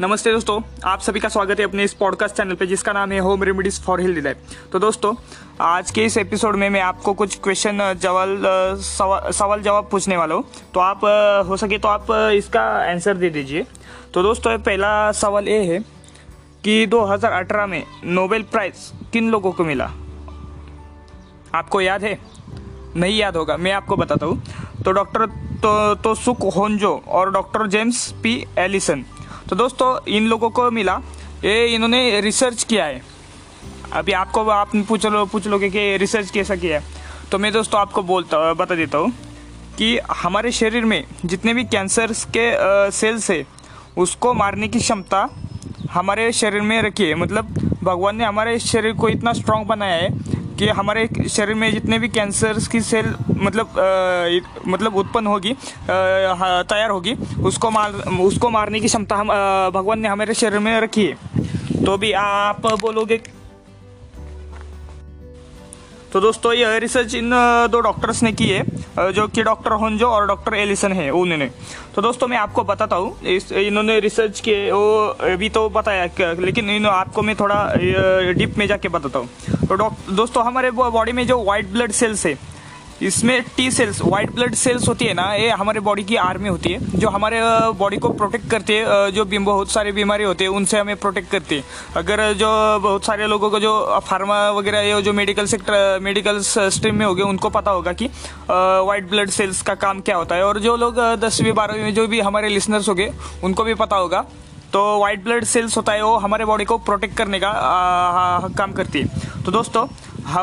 नमस्ते दोस्तों आप सभी का स्वागत है अपने इस पॉडकास्ट चैनल पे जिसका नाम है home remedies for healthy life तो दोस्तों आज के इस एपिसोड में मैं आपको कुछ क्वेश्चन जवाब सवाल सवाल जवाब पूछने वाला हूँ। तो आप हो सके तो आप इसका आंसर दे दीजिए। तो दोस्तों पहला सवाल ये है कि 2018 में नोबेल प्राइज किन लोगों को मिला? आपको याद है? नहीं याद होगा मैं आपको बताता हूँ। तो डॉक्टर तो, तो सुक होन्जो और डॉक्टर जेम्स पी एलिसन तो दोस्तों, इन लोगों को मिला। ये इन्होंने रिसर्च किया है। अभी आपको आप पूछ लो, पूछ लोगे कि रिसर्च कैसा किया है। तो मैं दोस्तों आपको बोलता, बता देता हूँ कि हमारे शरीर में जितने भी कैंसर के सेल्स है, उसको मारने की क्षमता हमारे शरीर में रखी है। मतलब भगवान ने हमारे शरीर को इतना स्ट्रांग बनाया है कि हमारे शरीर में जितने भी कैंसर्स की सेल मतलब आ, मतलब उत्पन्न होगी तैयार होगी उसको मार उसको मारने की क्षमता हम भगवान ने हमारे शरीर में रखी है। तो भी आप बोलोगे तो दोस्तों, ये रिसर्च इन दो डॉक्टर्स ने की है जो कि डॉक्टर होंजो और डॉक्टर एलिसन है, उन्होंने। तो दोस्तों, मैं आपको बताता हूँ इन्होंने रिसर्च किए, वो अभी तो बताया लेकिन इन आपको मैं थोड़ा डीप में जाके बताता हूँ। तो दोस्तों, हमारे बॉडी में जो वाइट ब्लड सेल्स है इसमें T cells white blood cells होती है ना, ये हमारे बॉडी की आर्मी होती है, जो हमारे बॉडी को प्रोटेक्ट करती है जो बहुत सारी बीमारी होती है, उनसे हमें प्रोटेक्ट करती है। अगर जो बहुत सारे लोगों को जो फार्मा वगैरह या जो मेडिकल सेक्टर मेडिकल स्ट्रीम में हो गए उनको पता होगा कि वाइट ब्लड सेल्स का काम क्या होता है। और जो लोग दसवीं, बारहवीं में जो भी हमारे लिसनर्स हो गए उनको भी पता होगा तो वाइट ब्लड सेल्स होता है, वो हमारे बॉडी को प्रोटेक्ट करने का काम करती है। तो दोस्तों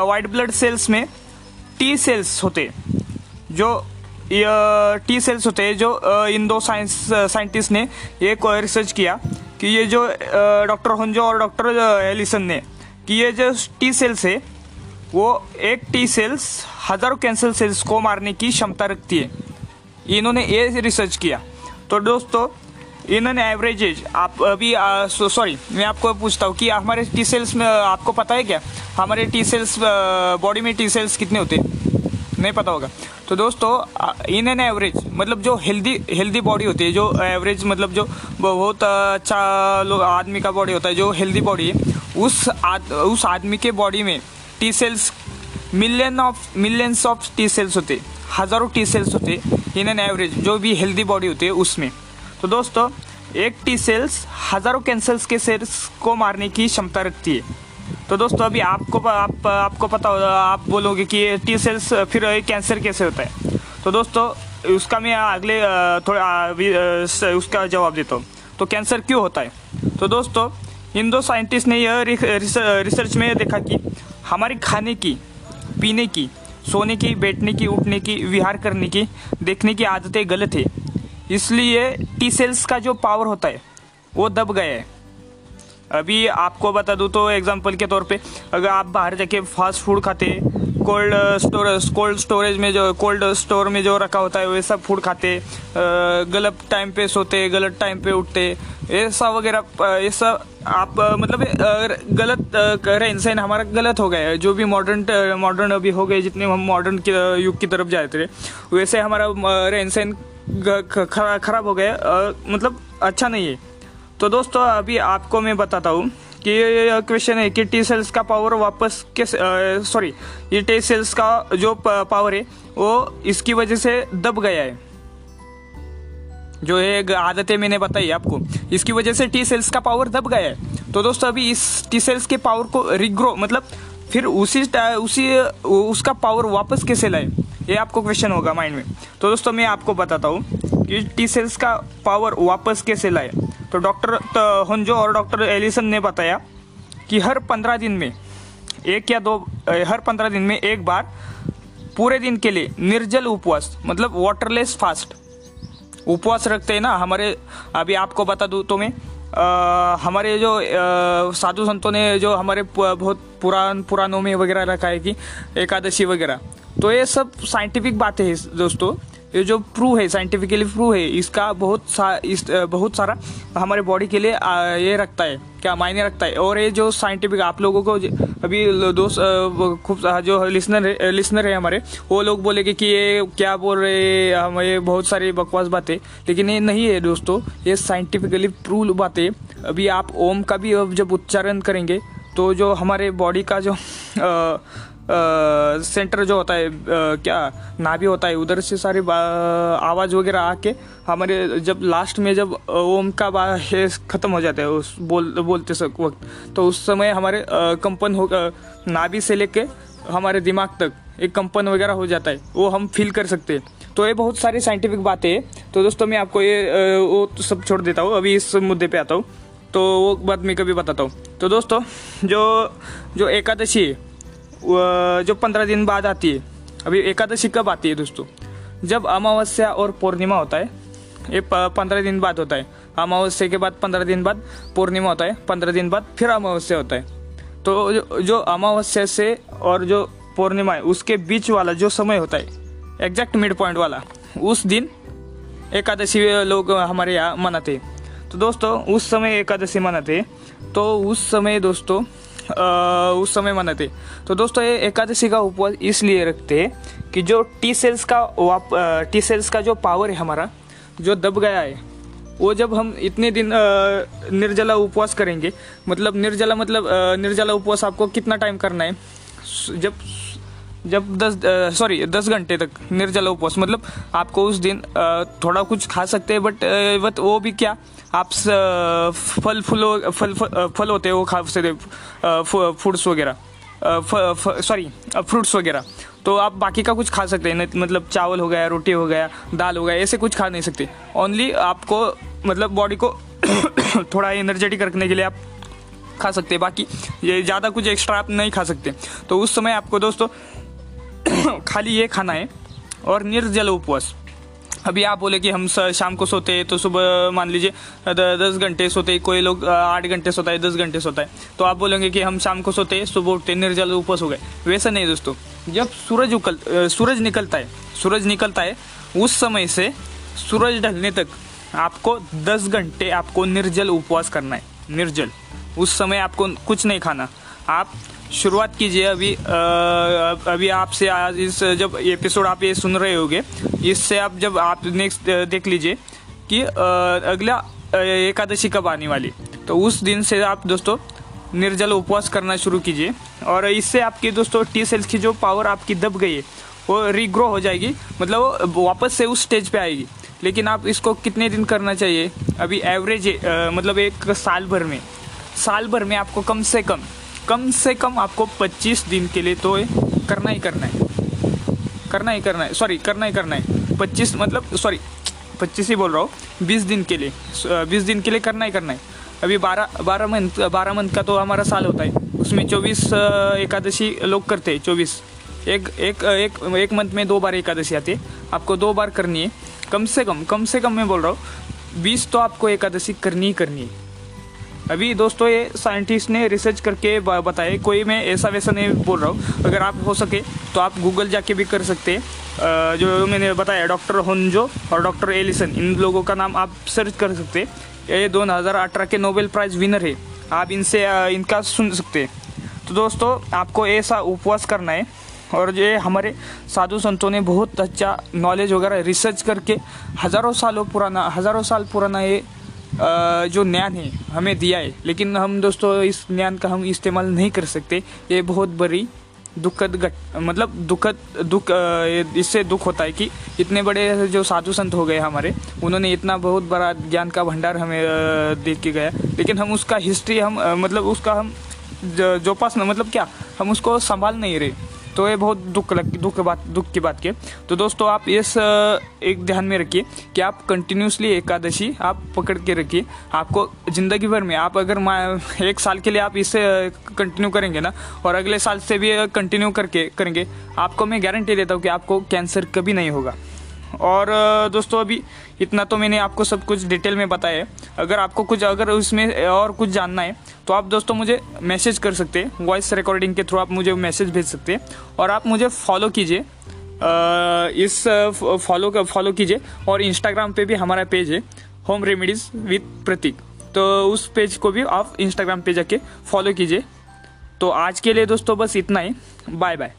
वाइट ब्लड सेल्स में टी सेल्स होते, जो टी सेल्स होते हैं जो इन दो साइंस साइंटिस्ट ने एक रिसर्च किया कि ये जो डॉक्टर होंजो और डॉक्टर एलिसन ने, कि ये जो टी सेल्स है, वो एक टी सेल्स हज़ारों कैंसर सेल्स को मारने की क्षमता रखती है। इन्होंने ये रिसर्च किया। तो दोस्तों इन्होंने एवरेजेज आप अभी सॉरी मैं आपको पूछता हूँ कि हमारे टी सेल्स में आपको पता है क्या? हमारे टी सेल्स बॉडी में टी सेल्स कितने होते हैं? नहीं पता होगा। तो दोस्तों इन एन एवरेज मतलब जो हेल्दी हेल्दी बॉडी होती है जो एवरेज मतलब जो बहुत अच्छा लोग आदमी का बॉडी होता है जो हेल्दी बॉडी है उस आद, उस आदमी के बॉडी में T cells million of millions of T cells होते हज़ारों टी सेल्स होते इन एन एवरेज जो भी हेल्दी बॉडी होती है उसमें। तो दोस्तों, एक टी सेल्स हज़ारों कैंसर्स के सेल्स को मारने की क्षमता रखती है। तो दोस्तों, अभी आपको आप आपको पता होगा आप बोलोगे कि टी सेल्स फिर कैंसर कैसे होता है? तो दोस्तों, उसका मैं अगले थोड़ा उसका जवाब देता हूँ। तो कैंसर क्यों होता है? तो दोस्तों इन दो साइंटिस्ट ने यह रिस- रिस- रिसर्च में देखा कि हमारी खाने की, पीने की, सोने की, बैठने की, उठने की, विहार करने की, देखने की आदतें गलत है। इसलिए टी सेल्स का जो पावर होता है, वो दब गया है। अभी आपको बता दूँ तो एग्जांपल के तौर पे, अगर आप बाहर जाके फास्ट फ़ूड खाते कोल्ड स्टोरेज कोल्ड स्टोरेज में जो कोल्ड स्टोर में जो रखा होता है वैसा फ़ूड खाते गलत टाइम पे सोते, गलत टाइम पे उठते ऐसा वगैरह ऐसा आप मतलब गलत रहन सहन हमारा गलत हो गया है। जो भी मॉडर्न मॉडर्न अभी हो गए, जितने हम मॉडर्न युग की तरफ़ जाते रहे, वैसे हमारा रहन सहन खराब हो अ, मतलब अच्छा नहीं है। तो दोस्तों अभी आपको मैं बताता हूँ कि ये क्वेश्चन है कि टी सेल्स का पावर वापस कैसे सॉरी ये टी सेल्स का जो पावर है वो इसकी वजह से दब गया है। जो एक आदतें मैंने बताई आपको इसकी वजह से टी सेल्स का पावर दब गया है। तो दोस्तों अभी इस टी सेल्स के पावर को रिग्रो मतलब फिर उसी उसी उसका पावर वापस कैसे लाए? ये आपको क्वेश्चन होगा माइंड में। तो दोस्तों मैं आपको बताता हूँ कि टी सेल्स का पावर वापस कैसे लाए तो डॉक्टर तो होंजो और डॉक्टर एलिसन ने बताया कि हर पंद्रह दिन में एक या दो हर पंद्रह दिन में एक बार पूरे दिन के लिए निर्जल उपवास मतलब वाटरलेस फास्ट उपवास रखते हैं ना हमारे अभी आपको बता दूँ तो मैं अ, हमारे जो साधु संतों ने जो हमारे बहुत पुरान पुरानों में वगैरह रखा है कि एकादशी वगैरह तो ये सब साइंटिफिक बातें हैं दोस्तों। ये जो प्रूव है साइंटिफिकली प्रूव है इसका बहुत सा इस बहुत सारा हमारे बॉडी के लिए ये रखता है क्या मायने रखता है। और ये जो साइंटिफिक आप लोगों को अभी दोस्त खूब जो लिसनर है लिसनर है हमारे वो लोग बोलेंगे कि ये क्या बोल रहे हम ये बहुत सारी बकवास बातें लेकिन ये नहीं है दोस्तों। ये साइंटिफिकली प्रूव बातें अभी आप ओम का भी जब उच्चारण करेंगे तो जो हमारे बॉडी का जो आ, सेंटर जो होता है आ, क्या नाभि होता है उधर से सारे आवाज़ वगैरह आके हमारे जब लास्ट में जब ओम का ख़त्म हो जाता है उस बोल बोलते वक्त। तो उस समय हमारे कंपन हो नाभि से लेके हमारे दिमाग तक एक कंपन वगैरह हो जाता है वो हम फील कर सकते हैं। तो ये बहुत सारी साइंटिफिक बातें हैं। तो दोस्तों मैं आपको ये वो तो सब छोड़ देता हूँ अभी इस मुद्दे पे आता हूँ। तो वो बात मैं कभी बताता हूँ। तो दोस्तों जो जो एकादशी है जो पंद्रह दिन बाद आती है अभी एकादशी कब आती है दोस्तों? जब अमावस्या और पूर्णिमा होता है ये पंद्रह दिन बाद होता है। अमावस्या के बाद पंद्रह दिन बाद पूर्णिमा होता है पंद्रह दिन बाद फिर अमावस्या होता है। तो जो, जो अमावस्या से और जो पूर्णिमा है उसके बीच वाला जो समय होता है एग्जैक्ट मिड पॉइंट वाला उस दिन एकादशी लोग हमारे यहाँ मनाते हैं। तो दोस्तों उस समय एकादशी मनाते हैं। तो उस समय दोस्तों उस समय मनाते तो दोस्तों, ये एकादशी का उपवास इसलिए रखते हैं कि जो टी सेल्स का वाप टी सेल्स का जो पावर है हमारा, जो दब गया है, वो जब हम इतने दिन निर्जला उपवास करेंगे मतलब निर्जला मतलब निर्जला उपवास आपको कितना टाइम करना है? जब जब दस सॉरी दस घंटे तक निर्जला उपवास मतलब आपको उस दिन थोड़ा कुछ खा सकते हैं बट वो भी क्या? आप फल फूल, फल फल होते हैं, खा सकते फ्रूट्स वगैरह। सॉरी फ्रूट्स वगैरह। तो आप बाकी का कुछ खा सकते हैं मतलब चावल हो गया, रोटी हो गया, दाल हो गया, ऐसे कुछ खा नहीं सकते। ओनली आपको मतलब बॉडी को थोड़ा एनर्जेटिक रखने के लिए आप खा सकते हैं। बाकी ये ज़्यादा कुछ एक्स्ट्रा आप नहीं खा सकते। तो उस समय आपको दोस्तों खाली ये खाना है और निर्जल उपवास अभी आप बोले कि हम शाम को सोते हैं तो सुबह, मान लीजिए दस घंटे सोते कोई लोग आठ घंटे सोता है, दस घंटे सोता है। तो आप बोलेंगे कि हम शाम को सोते हैं, सुबह उठते निर्जल उपवास हो गए। वैसा नहीं दोस्तों। जब सूरज उकल सूरज निकलता है, सूरज निकलता है, उस समय से सूरज ढलने तक आपको दस घंटे आपको निर्जल उपवास करना है। निर्जल। उस समय आपको कुछ नहीं खाना। आप शुरुआत कीजिए अभी आ, अभी आपसे आज इस जब एपिसोड आप ये सुन रहे होगे इससे आप जब आप नेक्स्ट देख लीजिए कि आ, अगला एकादशी कब आने वाली। तो उस दिन से आप दोस्तों निर्जल उपवास करना शुरू कीजिए और इससे आपकी दोस्तों टी सेल्स की जो पावर आपकी दब गई है वो रीग्रो हो जाएगी। मतलब वो वापस से उस स्टेज पे आएगी। लेकिन आप इसको कितने दिन करना चाहिए? अभी एवरेज मतलब एक साल भर में। साल भर में आपको कम से कम कम से कम आपको 25 दिन के लिए तो करना ही करना है। करना ही करना है। सॉरी करना ही करना है। 25 मतलब सॉरी 25 ही बोल रहा हूँ। 20 दिन के लिए। 20 दिन के लिए करना ही करना है। अभी 12 12 मंथ 12 मंथ का तो हमारा साल होता है। उसमें 24 एकादशी लोग करते हैं 24 एक एक एक एक मंथ में दो बार एकादशी आती है। आपको दो बार करनी है। कम से कम कम से कम मैं बोल रहा हूँ, बीस तो आपको एकादशी करनी ही करनी है। अभी दोस्तों ये साइंटिस्ट ने रिसर्च करके बताए कोई मैं ऐसा वैसा नहीं बोल रहा हूँ। अगर आप हो सके तो आप गूगल जाके भी कर सकते हैं। जो मैंने बताया डॉक्टर होन्जो और डॉक्टर एलिसन इन लोगों का नाम आप सर्च कर सकते हैं। ये दो हज़ार के नोबेल प्राइज़ विनर है। आप इनसे इनका सुन सकते हैं। तो दोस्तों, आपको ऐसा उपवास करना है। और ये हमारे साधु संतों ने बहुत अच्छा नॉलेज वगैरह रिसर्च करके हज़ारों सालों पुराना, हज़ारों साल पुराना ये जो ज्ञान है, हमें दिया है। लेकिन हम दोस्तों, इस ज्ञान का हम इस्तेमाल नहीं कर सकते। ये बहुत बड़ी दुखद घट मतलब दुखद, दुख इससे दुख होता है कि इतने बड़े जो साधु संत हो गए हमारे, उन्होंने इतना बहुत बड़ा ज्ञान का भंडार हमें दे के गया। लेकिन हम उसका हिस्ट्री हम मतलब उसका हम जो पास मतलब क्या? हम उसको संभाल नहीं रहे। तो ये बहुत दुख लग, दुख बात, दुख की बात के तो दोस्तों, आप इस एक ध्यान में रखिए कि आप कंटिन्यूसली एकादशी आप पकड़ के रखिए। आपको ज़िंदगी भर में, आप अगर एक साल के लिए आप इसे कंटिन्यू करेंगे ना, और अगले साल से भी कंटिन्यू करके, करेंगे, आपको मैं गारंटी देता हूँ कि आपको कैंसर कभी नहीं होगा। और दोस्तों, अभी इतना तो मैंने आपको सब कुछ डिटेल में बताया है। अगर आपको कुछ, अगर उसमें और कुछ जानना है तो आप दोस्तों मुझे मैसेज कर सकते हैं। वॉइस रिकॉर्डिंग के थ्रू आप मुझे मैसेज भेज सकते हैं। और आप मुझे फॉलो कीजिए। इस फॉलो का फॉलो कीजिए। और इंस्टाग्राम पे भी हमारा पेज है होम रेमेडीज़ विथ प्रतीक तो उस पेज को भी आप इंस्टाग्राम पे जाके फॉलो कीजिए। तो आज के लिए दोस्तों बस इतना ही। Bye bye